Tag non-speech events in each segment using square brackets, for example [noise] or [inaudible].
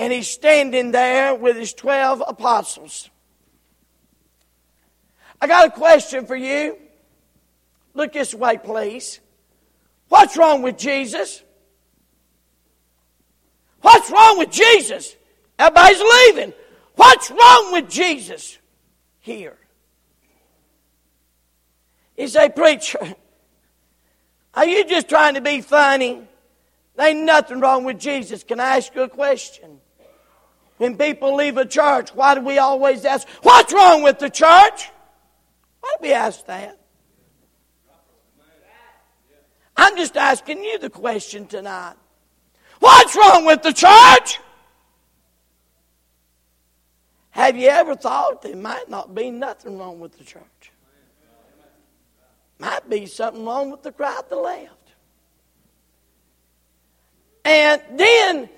and he's standing there with his 12 apostles. I got a question for you. Look this way, please. What's wrong with Jesus? What's wrong with Jesus? Everybody's leaving. What's wrong with Jesus here? You say, Preacher, are you just trying to be funny? There ain't nothing wrong with Jesus. Can I ask you a question? When people leave a church, why do we always ask, What's wrong with the church? Why do we ask that? I'm just asking you the question tonight. What's wrong with the church? Have you ever thought there might not be nothing wrong with the church? Might be something wrong with the crowd that left. And then,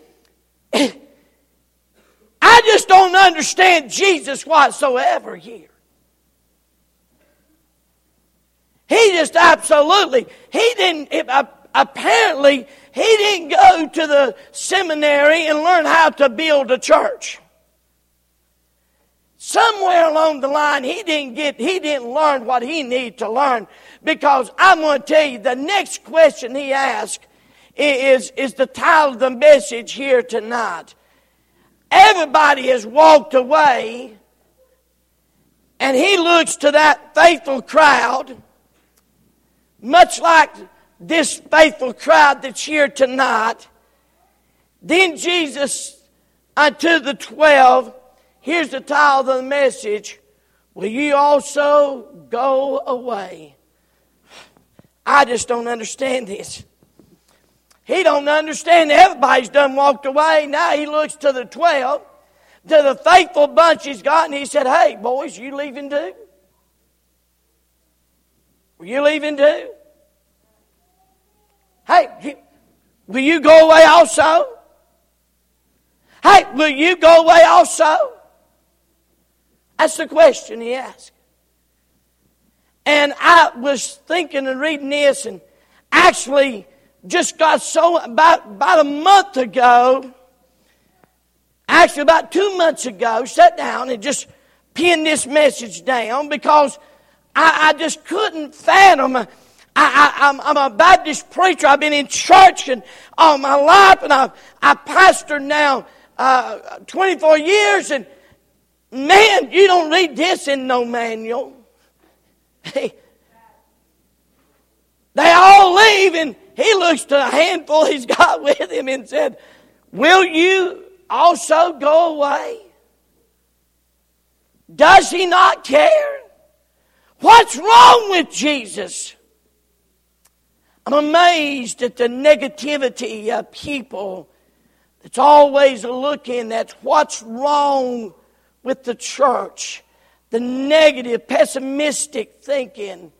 [clears throat] I just don't understand Jesus whatsoever here. He just absolutely, he didn't, uh, apparently, he didn't go to the seminary and learn how to build a church. Somewhere along the line, he didn't get, he didn't learn what he needed to learn because I'm going to tell you the next question he asked is, is the title of the message here tonight. Everybody has walked away and he looks to that faithful crowd much like this faithful crowd that's here tonight, then Jesus unto the twelve, here's the title of the message, Will you also go away? I just don't understand this. He don't understand everybody's done walked away. Now he looks to the twelve, to the faithful bunch he's got, and he said, Hey, boys, you leaving too? Were you leaving too? Hey, will you go away also? Hey, will you go away also? That's the question he asked. And I was thinking and reading this, and actually just got so about about a month ago, actually about two months ago, sat down and just pinned this message down because I, I just couldn't fathom. I, I, am a Baptist preacher. I've been in church and all my life, and I've I pastored now uh, 24 years. And man, you don't read this in no manual. Hey, [laughs] they all leave, and he looks to a handful he's got [laughs] with him and said, "Will you also go away?" Does he not care? What's wrong with Jesus? I'm amazed at the negativity of people that's always looking at what's wrong with the church, the negative, pessimistic thinking.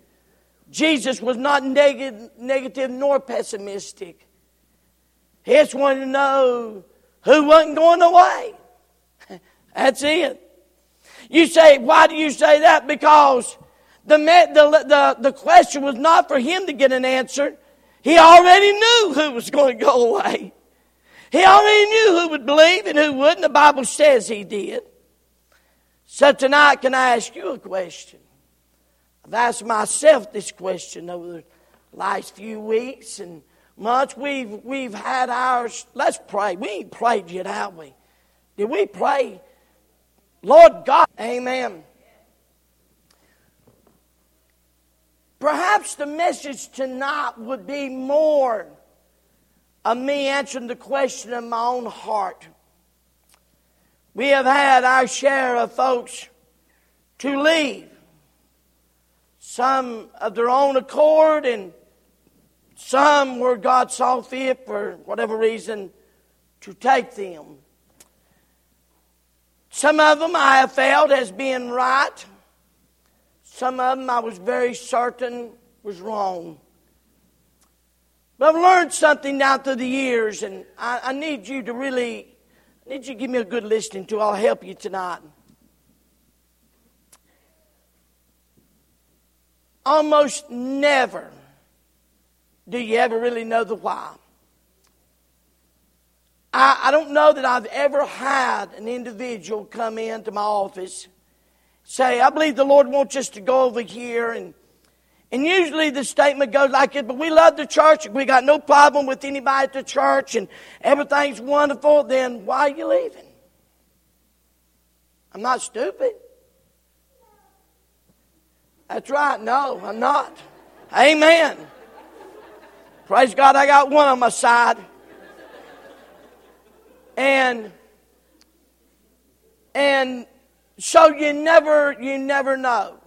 Jesus was not negative, negative nor pessimistic. He just wanted to know who wasn't going away. [laughs] That's it. You say, why do you say that? Because the, the, the, the question was not for him to get an answer. He already knew who was going to go away. He already knew who would believe and who wouldn't. The Bible says he did. So tonight, can I ask you a question? I've asked myself this question over the last few weeks and months. We've, we've had ours. Let's pray. We ain't prayed yet, have we? Did we pray? Lord God, amen. Perhaps the message tonight would be more of me answering the question in my own heart. We have had our share of folks to leave, some of their own accord, and some where God saw fit for whatever reason to take them. Some of them I have felt as being right. Some of them I was very certain was wrong. But I've learned something now through the years, and I, I need you to really, I need you to give me a good listening to. I'll help you tonight. Almost never do you ever really know the why. I, I don't know that I've ever had an individual come into my office say, I believe the Lord wants us to go over here and and usually the statement goes like this, but we love the church, we got no problem with anybody at the church, and everything's wonderful, then why are you leaving? I'm not stupid. That's right. No, I'm not. Amen. Praise God, I got one on my side. And and so you never you never know.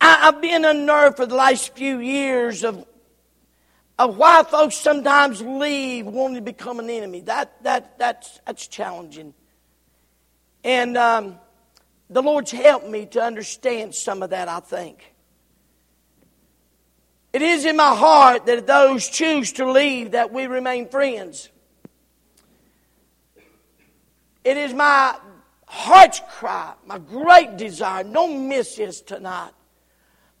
I, have been unnerved for the last few years of, of why folks sometimes leave wanting to become an enemy. That, that, that's, that's challenging. And um, the Lord's helped me to understand some of that, I think. It is in my heart that those choose to leave, that we remain friends. It is my heart's cry, my great desire. Don't miss this tonight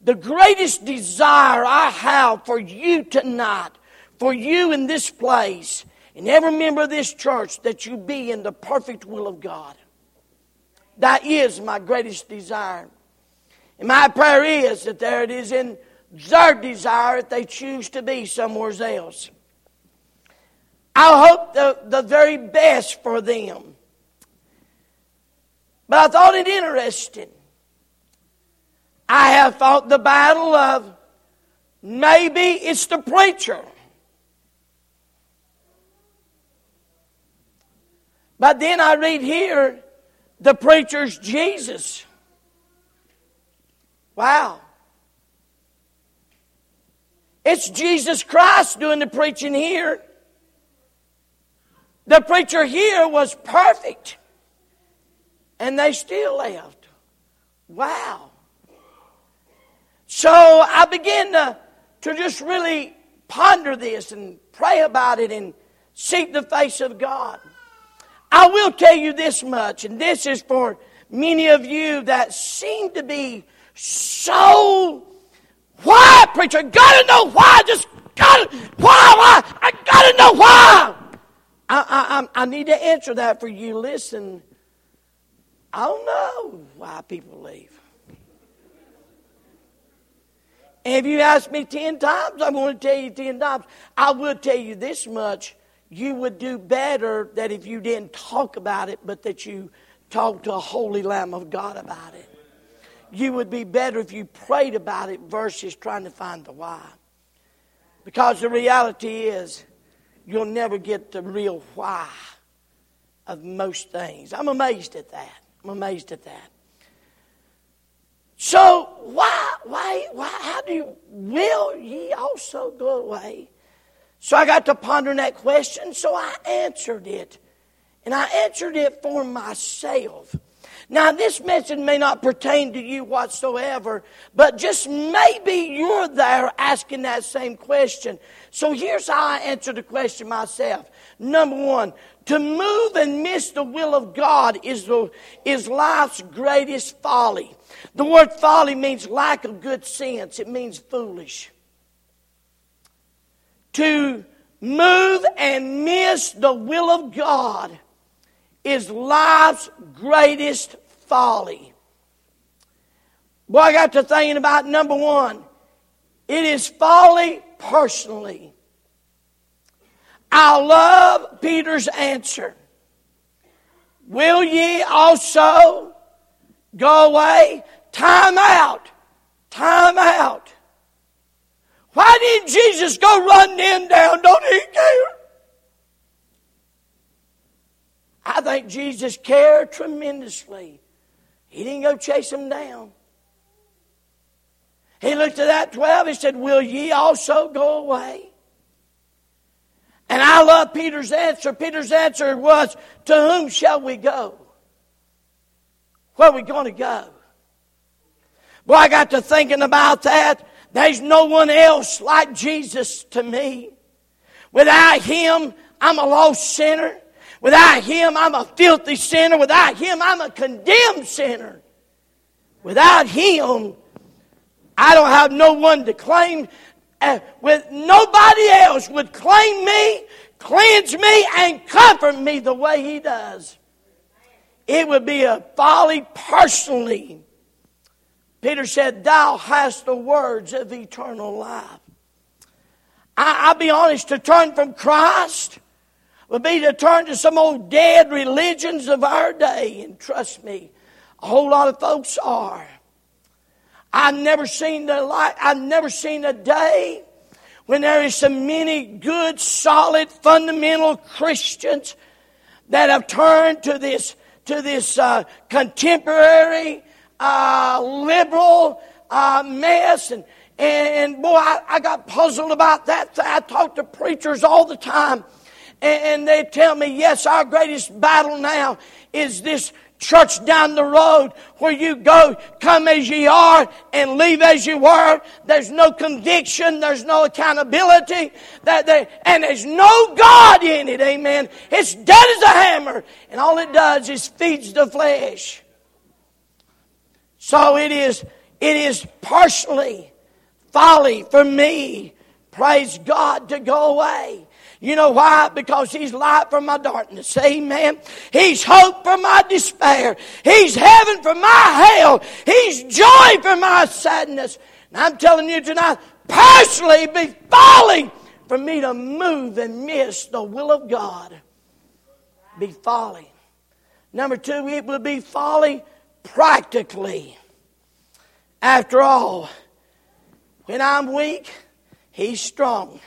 the greatest desire I have for you tonight, for you in this place, and every member of this church, that you be in the perfect will of God. That is my greatest desire. And my prayer is that there it is in their desire if they choose to be somewhere else. I hope the, the very best for them. But I thought it interesting I have fought the battle of maybe it's the preacher. But then I read here the preacher's Jesus. Wow. It's Jesus Christ doing the preaching here. The preacher here was perfect. And they still left. Wow. So I began to, to just really ponder this and pray about it and seek the face of God. I will tell you this much, and this is for many of you that seem to be so why, preacher? Gotta know why. Just gotta why, why? I gotta know why. I, I, I need to answer that for you. Listen, I don't know why people leave. If you ask me 10 times, I'm going to tell you 10 times. I will tell you this much. You would do better that if you didn't talk about it, but that you talked to a holy Lamb of God about it. You would be better if you prayed about it versus trying to find the why. Because the reality is, you'll never get the real why of most things. I'm amazed at that. I'm amazed at that. So why, why, why, how do you, will ye also go away? So I got to pondering that question, so I answered it. And I answered it for myself. Now, this message may not pertain to you whatsoever, but just maybe you're there asking that same question. So here's how I answer the question myself. Number one, to move and miss the will of God is, the, is life's greatest folly. The word folly means lack of good sense, it means foolish. To move and miss the will of God is life's greatest folly. Boy, I got to thinking about number one. It is folly personally. I love Peter's answer. Will ye also go away? Time out. Time out. Why didn't Jesus go run them down? Don't he care? I think Jesus cared tremendously. He didn't go chase them down. He looked at that 12 and said, Will ye also go away? And I love Peter's answer. Peter's answer was, To whom shall we go? Where are we going to go? Boy, I got to thinking about that. There's no one else like Jesus to me. Without Him, I'm a lost sinner. Without Him, I'm a filthy sinner. Without Him, I'm a condemned sinner. Without Him, I don't have no one to claim. Uh, with nobody else would claim me, cleanse me and comfort me the way He does. It would be a folly personally. Peter said, Thou hast the words of eternal life. I, will be honest, to turn from Christ would be to turn to some old dead religions of our day. And trust me, a whole lot of folks are. I've never seen the light, I've never seen a day when there is so many good, solid, fundamental Christians that have turned to this to this uh, contemporary uh, liberal uh, mess and and, boy, I, I, got puzzled about that. I talk to preachers all the time, and, they tell me, yes, our greatest battle now is this church down the road where you go, come as ye are and leave as you were. There's no conviction. There's no accountability. That there, and there's no God in it. Amen. It's dead as a hammer. And all it does is feeds the flesh. So it is, it is partially folly for me, praise God, to go away. You know why? Because He's light for my darkness. Amen. He's hope for my despair. He's heaven for my hell. He's joy for my sadness. And I'm telling you tonight, personally, be folly for me to move and miss the will of God. Be folly. Number two, it will be folly practically. After all, when I'm weak, He's strong.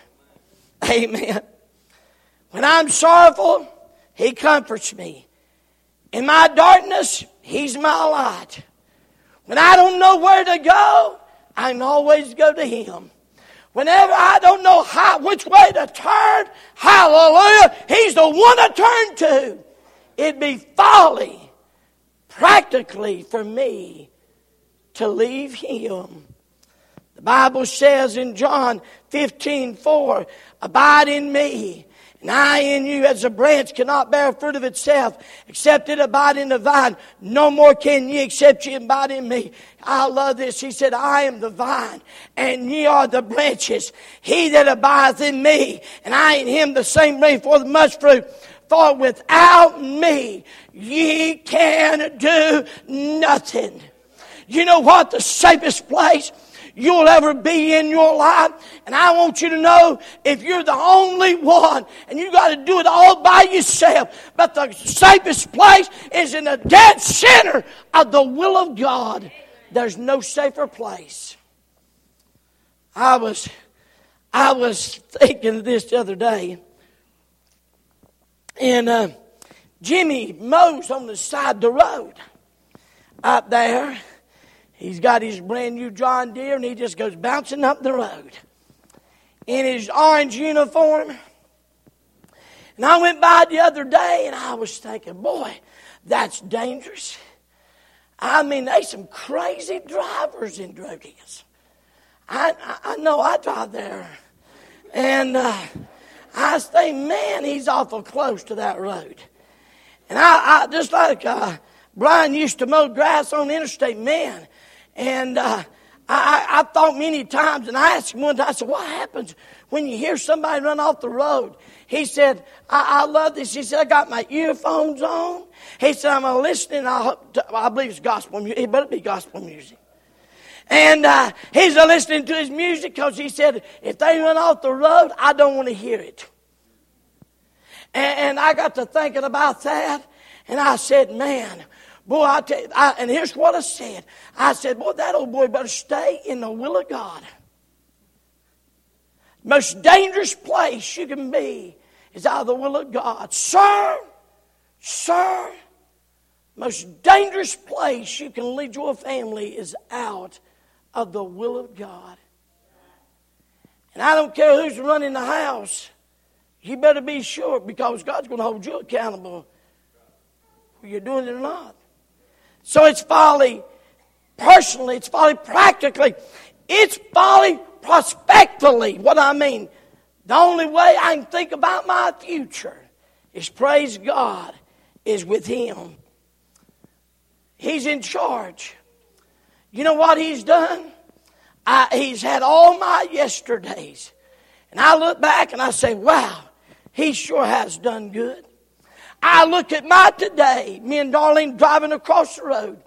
[laughs] Amen. When I'm sorrowful, He comforts me. In my darkness, He's my light. When I don't know where to go, I can always go to Him. Whenever I don't know how, which way to turn, hallelujah, He's the one to turn to. It'd be folly, practically, for me to leave Him the Bible says in John 15, 4, Abide in me, and I in you, as a branch cannot bear fruit of itself, except it abide in the vine. No more can ye, except ye abide in me. I love this. He said, I am the vine, and ye are the branches. He that abideth in me, and I in him, the same bring forth much fruit. For without me, ye can do nothing. You know what? The safest place you'll ever be in your life. And I want you to know if you're the only one and you got to do it all by yourself, but the safest place is in the dead center of the will of God. There's no safer place. I was, I was thinking this the other day, and uh, Jimmy mows on the side of the road up there. He's got his brand new John Deere and he just goes bouncing up the road in his orange uniform. And I went by the other day and I was thinking, boy, that's dangerous. I mean, there's some crazy drivers in Drodius. I, I, I know I drive there. And uh, I say, man, he's awful close to that road. And I, I just like uh, Brian used to mow grass on the interstate, man, and uh, I, thought many times, and I asked him one time, I said, What happens when you hear somebody run off the road? He said, I, I love this. He said, I got my earphones on. He said, I'm listening. I, hope I believe it's gospel music. It better be gospel music. And uh, he's listening to his music because he said, if they run off the road, I don't want to hear it. And, and I got to thinking about that, and I said, man, Boy, I tell you, I, and here's what I said. I said, boy, that old boy better stay in the will of God. Most dangerous place you can be is out of the will of God. Sir, sir, most dangerous place you can lead your family is out of the will of God. And I don't care who's running the house. You better be sure because God's going to hold you accountable whether you're doing it or not. So it's folly personally, it's folly practically, it's folly prospectively. What I mean, the only way I can think about my future is praise God, is with Him. He's in charge. You know what He's done? I, he's had all my yesterdays. And I look back and I say, wow, He sure has done good. I look at my today, me and Darlene driving across the road,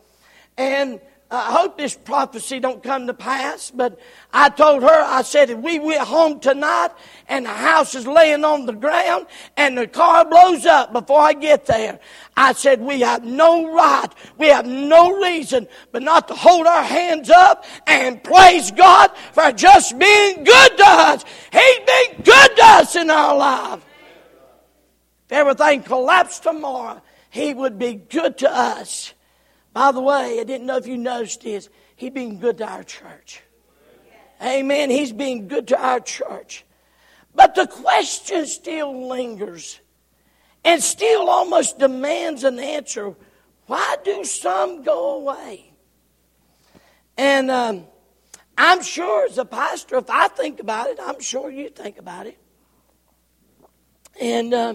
and I hope this prophecy don't come to pass, but I told her, I said, if we went home tonight and the house is laying on the ground and the car blows up before I get there, I said, we have no right, we have no reason but not to hold our hands up and praise God for just being good to us. He's been good to us in our life. If everything collapsed tomorrow, He would be good to us. By the way, I didn't know if you noticed this. He's been good to our church. Amen. He's been good to our church. But the question still lingers and still almost demands an answer. Why do some go away? And um, I'm sure as a pastor, if I think about it, I'm sure you think about it. And uh,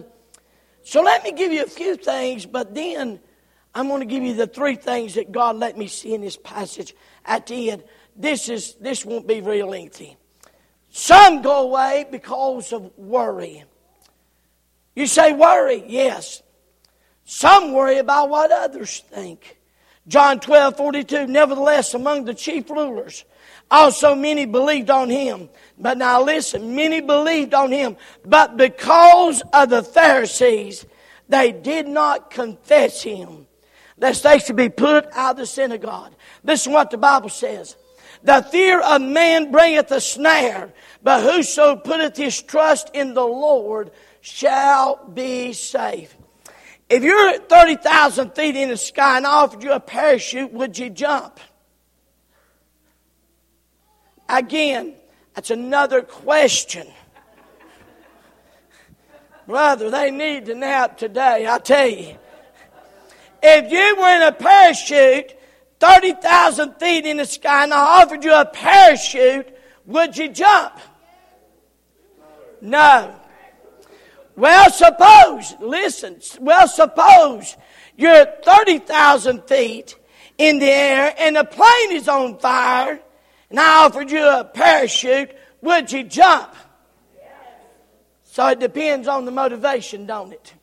so let me give you a few things, but then I'm going to give you the three things that God let me see in this passage at the end. This is this won't be very lengthy. Some go away because of worry. You say worry, yes. Some worry about what others think. John 12, 42, nevertheless, among the chief rulers, also many believed on him. But now listen, many believed on him, but because of the Pharisees, they did not confess him lest they should be put out of the synagogue. This is what the Bible says. The fear of man bringeth a snare, but whoso putteth his trust in the Lord shall be safe. If you're at 30,000 feet in the sky and I offered you a parachute, would you jump? Again, that's another question. Brother, they need to nap today, I tell you. If you were in a parachute 30,000 feet in the sky and I offered you a parachute, would you jump? No. Well, suppose, listen, well, suppose you're 30,000 feet in the air and the plane is on fire and I offered you a parachute, would you jump? So it depends on the motivation, don't it?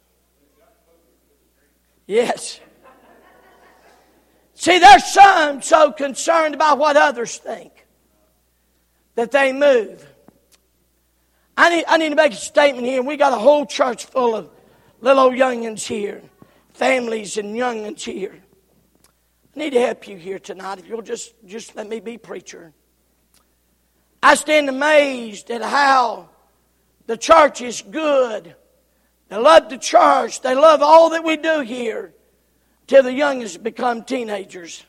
Yes. See, there's some so concerned about what others think that they move. I need, I need to make a statement here. We got a whole church full of little old youngins here, families and youngins here. Need to help you here tonight. If you'll just, just let me be preacher. I stand amazed at how the church is good. They love the church. They love all that we do here till the youngest become teenagers.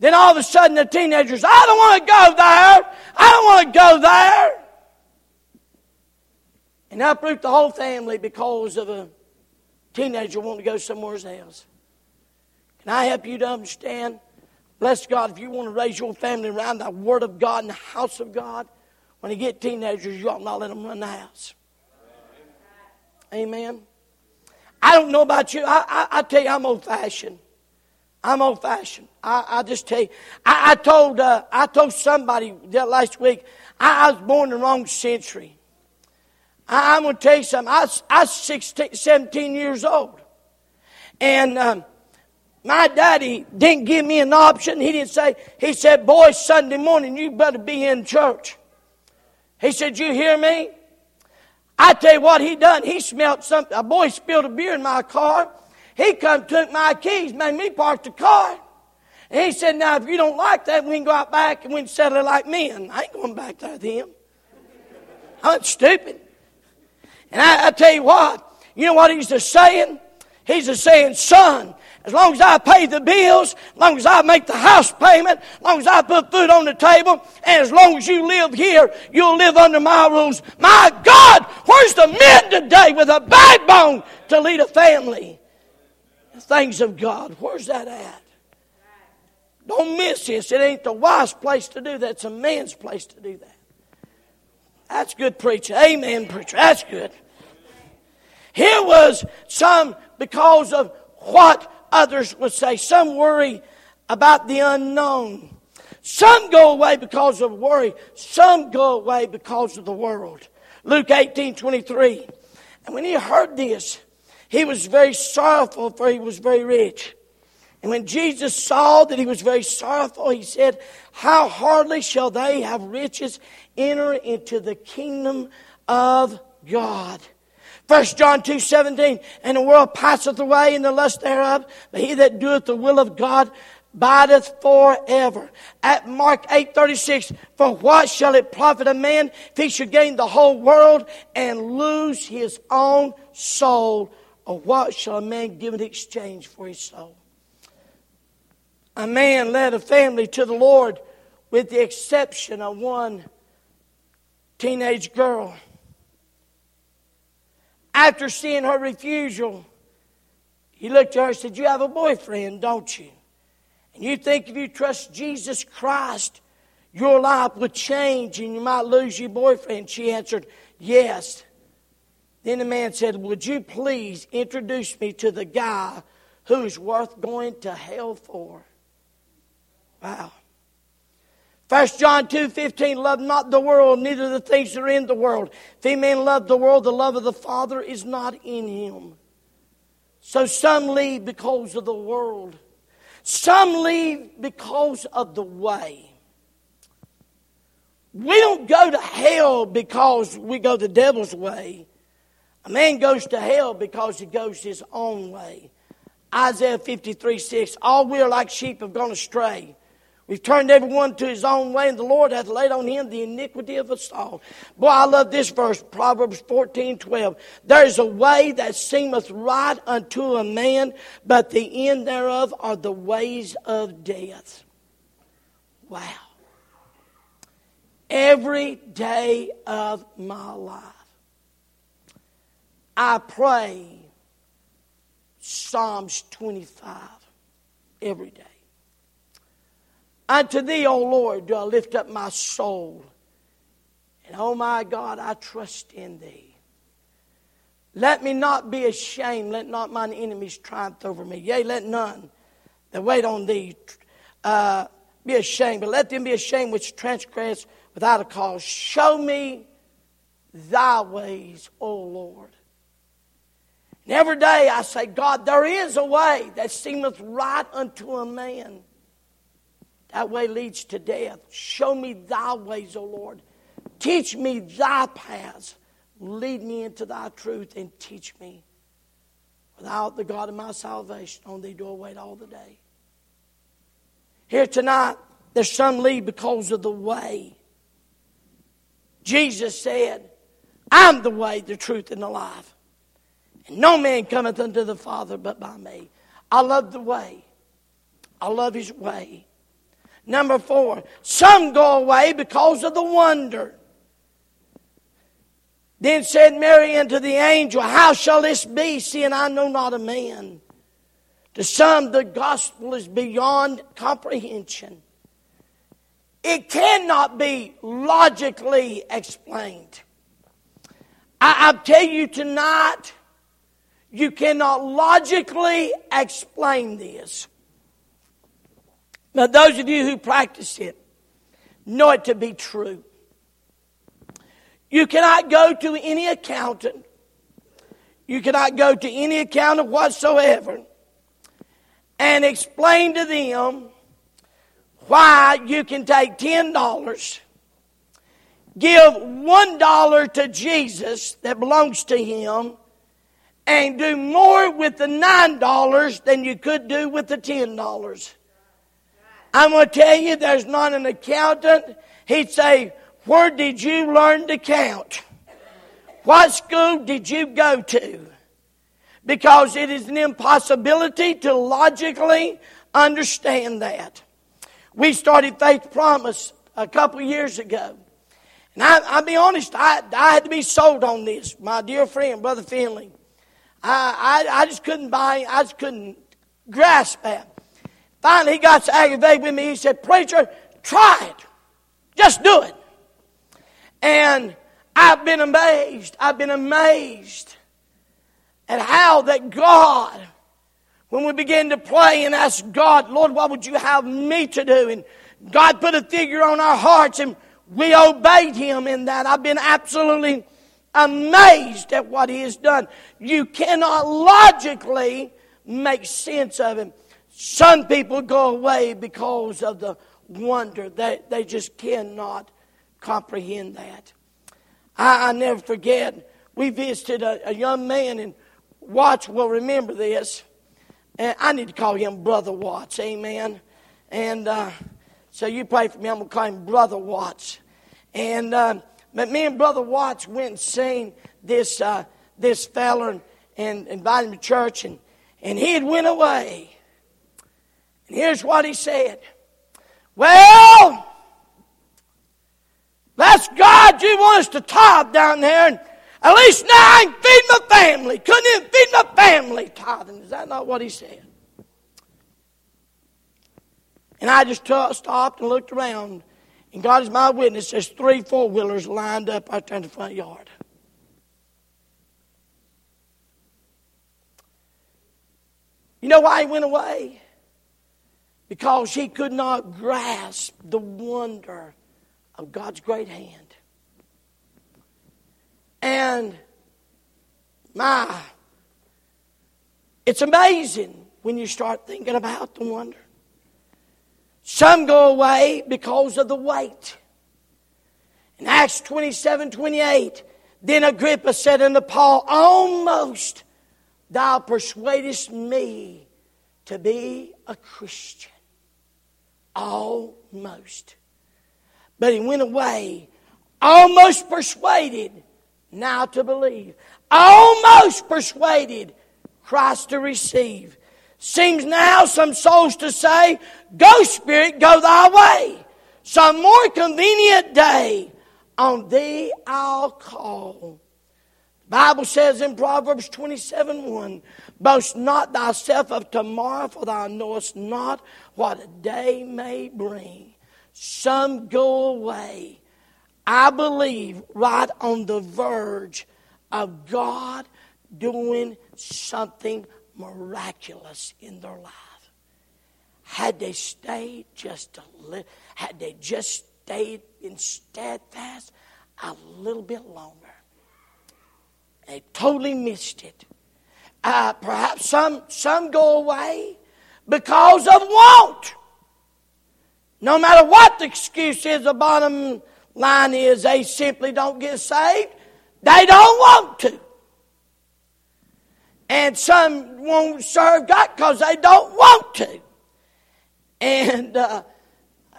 Then all of a sudden the teenagers, I don't want to go there. I don't want to go there. And uproot the whole family because of a teenager wanting to go somewhere else. Can I help you to understand? Bless God, if you want to raise your family around the Word of God and the house of God, when you get teenagers, you ought not let them run the house. Amen. I don't know about you. I, I, I tell you, I'm old fashioned. I'm old fashioned. I, I just tell you. I, I told uh, I told somebody last week I, I was born in the wrong century. I, am going to tell you something. I, I was 16, 17 years old. And um, my daddy didn't give me an option. He didn't say, he said, boy, Sunday morning, you better be in church. He said, you hear me? I tell you what he done. He smelled something. A boy spilled a beer in my car. He come took my keys, made me park the car. And he said, now if you don't like that, we can go out back and we can settle it like men. I ain't going back there with him. I'm stupid. And I, I tell you what, you know what he's a saying? He's a saying, son, as long as I pay the bills, as long as I make the house payment, as long as I put food on the table, and as long as you live here, you'll live under my rules. My God, where's the men today with a backbone to lead a family? The things of God, where's that at? Don't miss this. It ain't the wife's place to do that. It's a man's place to do that. That's good preaching. Amen, preacher. That's good. Here was some because of what Others would say, some worry about the unknown. Some go away because of worry. Some go away because of the world. Luke 18 23. And when he heard this, he was very sorrowful, for he was very rich. And when Jesus saw that he was very sorrowful, he said, How hardly shall they have riches enter into the kingdom of God? 1 John 2 17, and the world passeth away in the lust thereof, but he that doeth the will of God abideth forever. At Mark 8 36, for what shall it profit a man if he should gain the whole world and lose his own soul? Or what shall a man give in exchange for his soul? A man led a family to the Lord with the exception of one teenage girl. After seeing her refusal, he looked at her and said, You have a boyfriend, don't you? And you think if you trust Jesus Christ, your life would change and you might lose your boyfriend. She answered, Yes. Then the man said, Would you please introduce me to the guy who's worth going to hell for? Wow. 1 John 2 15, love not the world, neither the things that are in the world. If any man love the world, the love of the Father is not in him. So some leave because of the world. Some leave because of the way. We don't go to hell because we go the devil's way. A man goes to hell because he goes his own way. Isaiah 53 6 All we are like sheep have gone astray. We've turned everyone to his own way, and the Lord hath laid on him the iniquity of us all. Boy, I love this verse, Proverbs 14 12. There is a way that seemeth right unto a man, but the end thereof are the ways of death. Wow. Every day of my life, I pray Psalms 25 every day. Unto thee, O Lord, do I lift up my soul. And O my God, I trust in thee. Let me not be ashamed. Let not mine enemies triumph over me. Yea, let none that wait on thee uh, be ashamed. But let them be ashamed which transgress without a cause. Show me thy ways, O Lord. And every day I say, God, there is a way that seemeth right unto a man that way leads to death. Show me thy ways, O Lord. Teach me thy paths. Lead me into thy truth and teach me. Without the God of my salvation, on thee do I wait all the day. Here tonight, there's some lead because of the way. Jesus said, I'm the way, the truth, and the life. And no man cometh unto the Father but by me. I love the way. I love his way. Number four, some go away because of the wonder. Then said Mary unto the angel, How shall this be, seeing I know not a man? To some, the gospel is beyond comprehension. It cannot be logically explained. I, I tell you tonight, you cannot logically explain this. Now, those of you who practice it know it to be true. You cannot go to any accountant, you cannot go to any accountant whatsoever and explain to them why you can take $10, give $1 to Jesus that belongs to Him, and do more with the $9 than you could do with the $10. I'm going to tell you, there's not an accountant. He'd say, Where did you learn to count? What school did you go to? Because it is an impossibility to logically understand that. We started Faith Promise a couple years ago. And I, will be honest, I, I had to be sold on this. My dear friend, Brother Finley. I, I, I just couldn't buy, I just couldn't grasp that. Finally, he got so aggravated with me, he said, Preacher, try it. Just do it. And I've been amazed. I've been amazed at how that God, when we begin to pray and ask God, Lord, what would you have me to do? And God put a figure on our hearts and we obeyed Him in that. I've been absolutely amazed at what he has done. You cannot logically make sense of him. Some people go away because of the wonder. They, they just cannot comprehend that. I, I never forget, we visited a, a young man, and Watts will remember this. And I need to call him Brother Watts, amen. And uh, so you pray for me, I'm going to call him Brother Watts. And uh, but me and Brother Watts went and seen this, uh, this fella and, and invited him to church, and, and he had went away. Here's what he said. Well, that's God you want us to tithe down there. And at least now I can feed my family. Couldn't even feed my family tithing. Is that not what he said? And I just t- stopped and looked around. And God is my witness. There's three four wheelers lined up out there in the front yard. You know why he went away? Because he could not grasp the wonder of God's great hand. And my, it's amazing when you start thinking about the wonder. Some go away because of the weight. In Acts 27 28, then Agrippa said unto Paul, Almost thou persuadest me to be a Christian. Almost. But he went away, almost persuaded now to believe, almost persuaded Christ to receive. Seems now some souls to say, Go, Spirit, go thy way. Some more convenient day on thee I'll call. The Bible says in Proverbs 27 1, Boast not thyself of tomorrow, for thou knowest not what a day may bring. Some go away, I believe, right on the verge of God doing something miraculous in their life. Had they stayed just a little, had they just stayed in steadfast a little bit longer, they totally missed it. Uh, perhaps some some go away because of want. No matter what the excuse is, the bottom line is they simply don't get saved. They don't want to. And some won't serve God because they don't want to. And uh,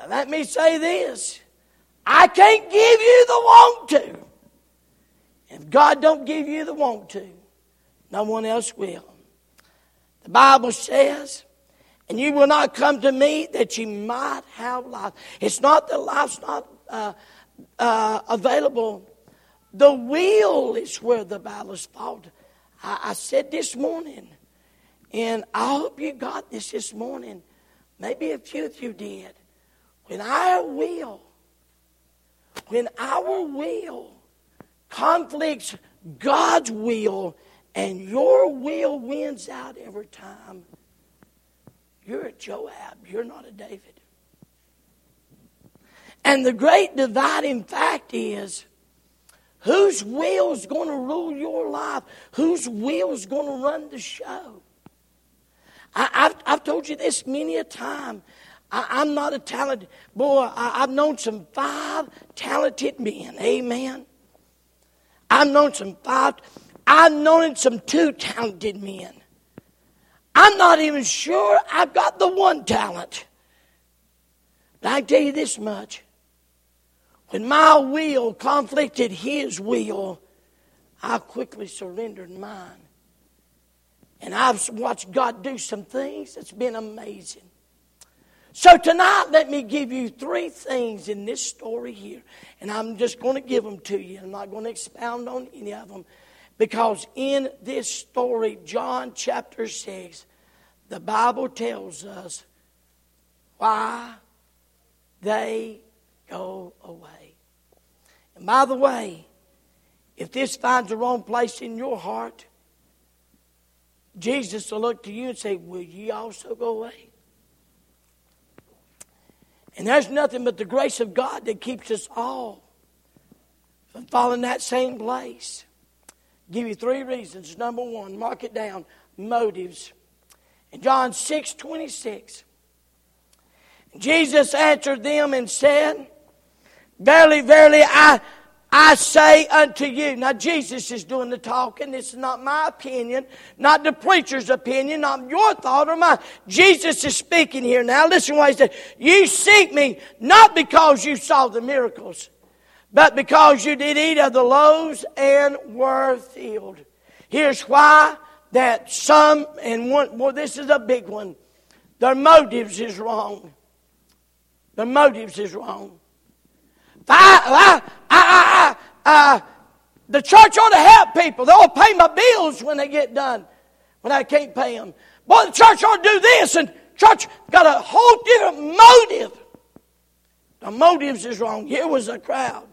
let me say this I can't give you the want to. If God don't give you the want to, no one else will. The Bible says, and you will not come to me that you might have life. It's not that life's not uh, uh, available. The will is where the battle is fought. I, I said this morning, and I hope you got this this morning. Maybe a few of you did. When our will, when our will conflicts God's will, and your will wins out every time, you're a Joab. You're not a David. And the great dividing fact is Whose will is going to rule your life? Whose will is going to run the show? I, have I've told you this many a time. I, am not a talented boy. I, I've known some five talented men. Amen. I've known some five. I've known some two talented men. I'm not even sure I've got the one talent. But I tell you this much. When my will conflicted his will, I quickly surrendered mine. And I've watched God do some things that's been amazing. So tonight, let me give you three things in this story here. And I'm just going to give them to you. I'm not going to expound on any of them. Because in this story, John chapter 6, the Bible tells us why they go away. And by the way, if this finds the wrong place in your heart, Jesus will look to you and say, Will ye also go away? And there's nothing but the grace of God that keeps us all from following that same place. Give you three reasons. Number one, mark it down motives. In John 6 26, Jesus answered them and said, Verily, verily, I, I say unto you. Now, Jesus is doing the talking. This is not my opinion, not the preacher's opinion, not your thought or mine. Jesus is speaking here now. Listen what he said. You seek me not because you saw the miracles, but because you did eat of the loaves and were filled. Here's why that some, and one, well, this is a big one, their motives is wrong. Their motives is wrong. I, I, I, I, uh, the church ought to help people. They ought to pay my bills when they get done, when I can't pay them. Boy, the church ought to do this, and church got a whole different motive. The motives is wrong. Here was a crowd.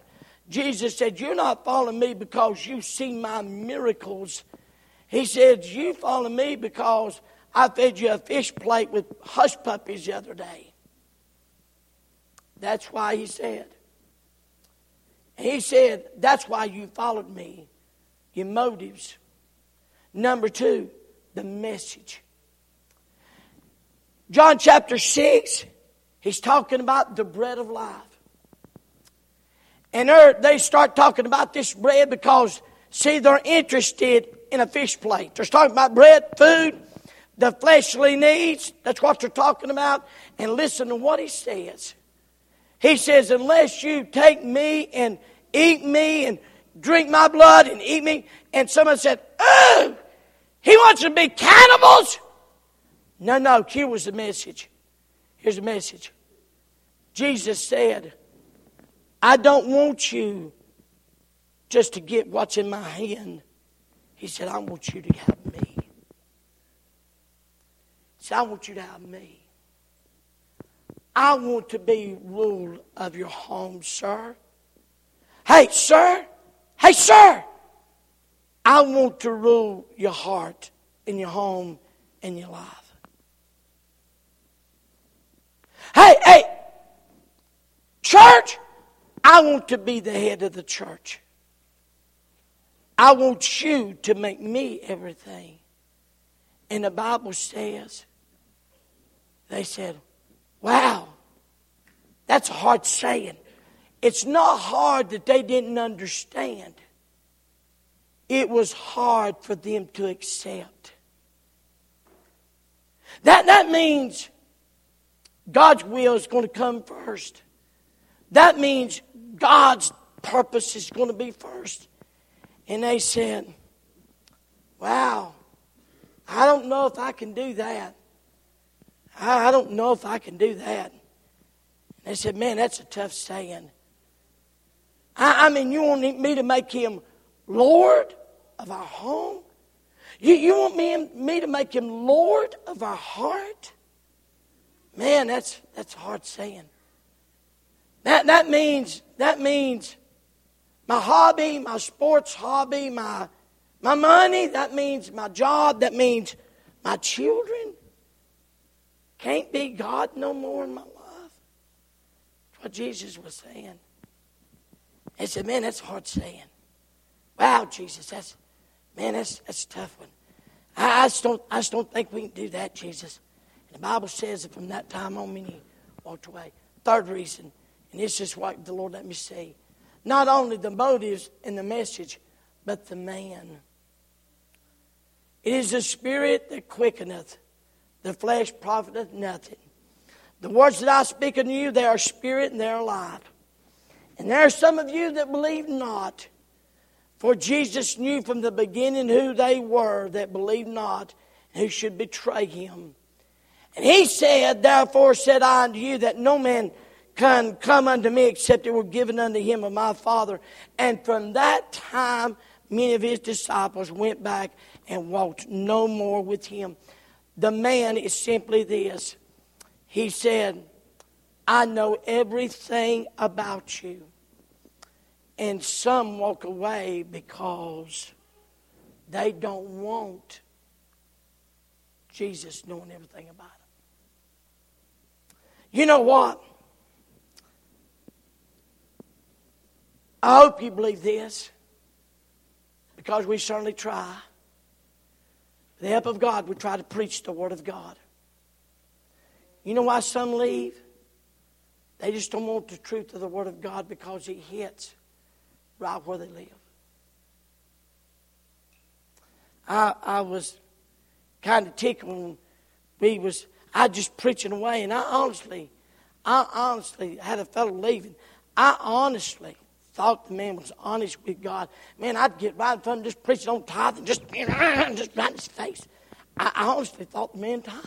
Jesus said, You're not following me because you see my miracles. He said, You follow me because I fed you a fish plate with hush puppies the other day. That's why he said. He said, That's why you followed me. Your motives. Number two, the message. John chapter 6, he's talking about the bread of life. And they start talking about this bread because, see, they're interested in a fish plate. They're talking about bread, food, the fleshly needs. That's what they're talking about. And listen to what he says. He says, unless you take me and eat me and drink my blood and eat me. And someone said, Oh, he wants to be cannibals. No, no, here was the message. Here's the message. Jesus said, I don't want you just to get what's in my hand. He said, I want you to have me. He said, I want you to have me. I want to be rule of your home, sir. Hey, sir, hey, sir, I want to rule your heart and your home and your life. Hey, hey, church, I want to be the head of the church. I want you to make me everything. And the Bible says, they said, wow, that's a hard saying. It's not hard that they didn't understand. It was hard for them to accept. That, that means God's will is going to come first. That means God's purpose is going to be first. And they said, Wow, I don't know if I can do that. I, don't know if I can do that. And they said, Man, that's a tough saying. I, I mean, you want me to make him Lord of our home? You, you want me, me to make him Lord of our heart? Man, that's, that's hard saying. That, that means, that means my hobby, my sports hobby, my, my money, that means my job, that means my children. Can't be God no more in my life. That's what Jesus was saying. He said, Man, that's hard saying. Wow, Jesus, that's man, that's that's a tough one. I, I just don't I just don't think we can do that, Jesus. And the Bible says that from that time on many walked away. Third reason, and this is what the Lord let me say. Not only the motives and the message, but the man. It is the spirit that quickeneth, the flesh profiteth nothing. The words that I speak unto you, they are spirit and they are life. And there are some of you that believe not. For Jesus knew from the beginning who they were that believed not, who should betray him. And he said, Therefore said I unto you that no man can come unto me except it were given unto him of my Father. And from that time, many of his disciples went back and walked no more with him. The man is simply this. He said, I know everything about you. And some walk away because they don't want Jesus knowing everything about them. You know what? I hope you believe this because we certainly try. With the help of God, we try to preach the Word of God. You know why some leave? They just don't want the truth of the Word of God because it hits right where they live. I, I was kind of tickled when was I just preaching away, and I honestly, I honestly had a fellow leaving. I honestly thought the man was honest with God. Man, I'd get right in front of just preaching on tithe and just, [laughs] just right in his face. I, I honestly thought the man tithe.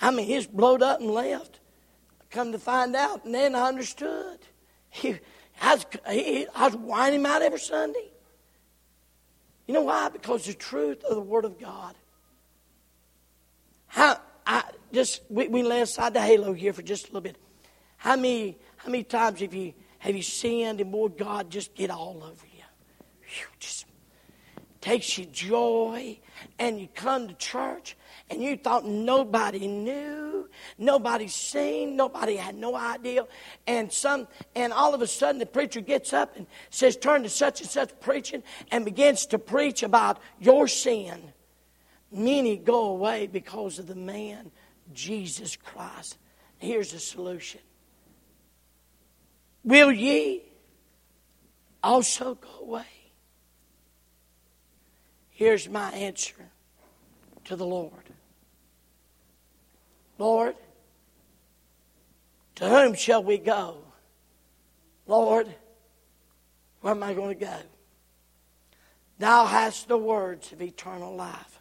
I mean, he's blowed up and left. Come to find out, and then I understood. He, I, was, he, I was whining him out every Sunday. You know why? Because the truth of the Word of God. How I just we, we lay aside the halo here for just a little bit. How many how many times have you have you sinned and boy God just get all over you? Whew, just takes you joy and you come to church and you thought nobody knew, nobody seen, nobody had no idea, and some, and all of a sudden the preacher gets up and says, "Turn to such and such preaching," and begins to preach about your sin. Many go away because of the man Jesus Christ. Here's the solution: Will ye also go away? Here's my answer to the Lord. Lord, to whom shall we go? Lord, where am I going to go? Thou hast the words of eternal life.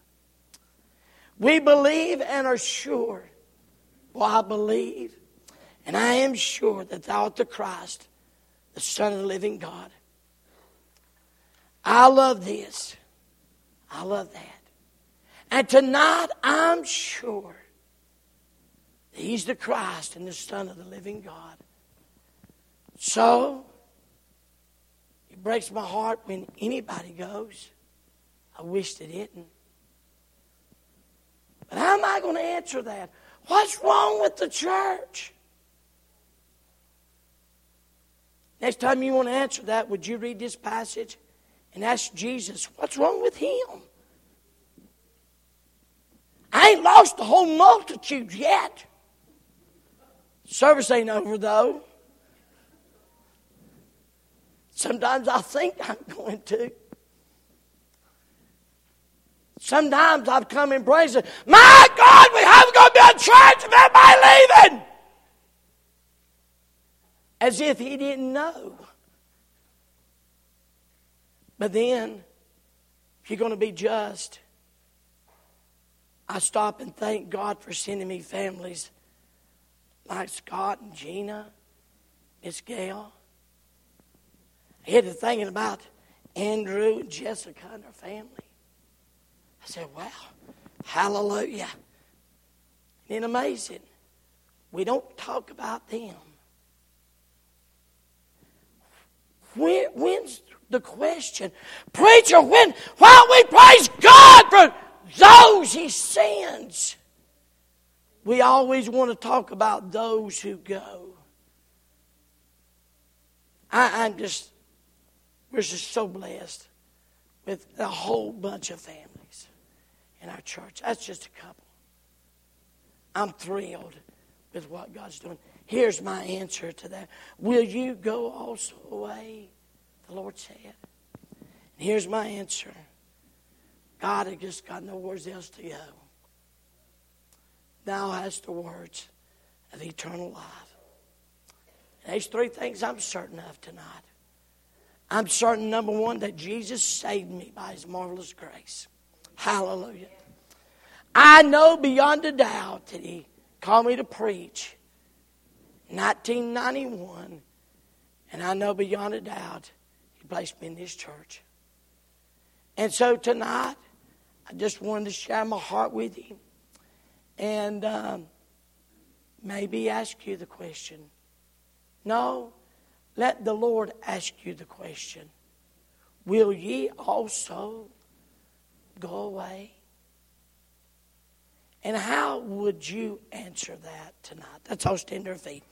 We believe and are sure. Well, I believe and I am sure that thou art the Christ, the Son of the living God. I love this. I love that. And tonight, I'm sure that He's the Christ and the Son of the living God. So, it breaks my heart when anybody goes. I wish they didn't. But how am I going to answer that? What's wrong with the church? Next time you want to answer that, would you read this passage and ask Jesus, what's wrong with him? I ain't lost the whole multitude yet. Service ain't over though. Sometimes I think [laughs] I'm going to. Sometimes I've come in praise and, my God, we haven't to be a church of everybody leaving. As if he didn't know. But then, if you're going to be just, I stop and thank God for sending me families like Scott and Gina, Miss Gail. I get to thinking about Andrew and Jessica and their family. I said, wow, hallelujah. Isn't amazing? We don't talk about them. When, when's the question? Preacher, when, why we praise God for those he sends. We always want to talk about those who go. I, am just, we're just so blessed with a whole bunch of families in our church. That's just a couple. I'm thrilled with what God's doing. Here's my answer to that. Will you go also away? The Lord said. And here's my answer. God had just got nowhere else to go. Thou hast the words of eternal life. And there's three things I'm certain of tonight. I'm certain, number one, that Jesus saved me by his marvelous grace. Hallelujah. I know beyond a doubt that he called me to preach 1991, and I know beyond a doubt he placed me in this church. And so tonight, I just wanted to share my heart with you and um, maybe ask you the question. No, let the Lord ask you the question Will ye also go away? And how would you answer that tonight? That's all stand to our feet.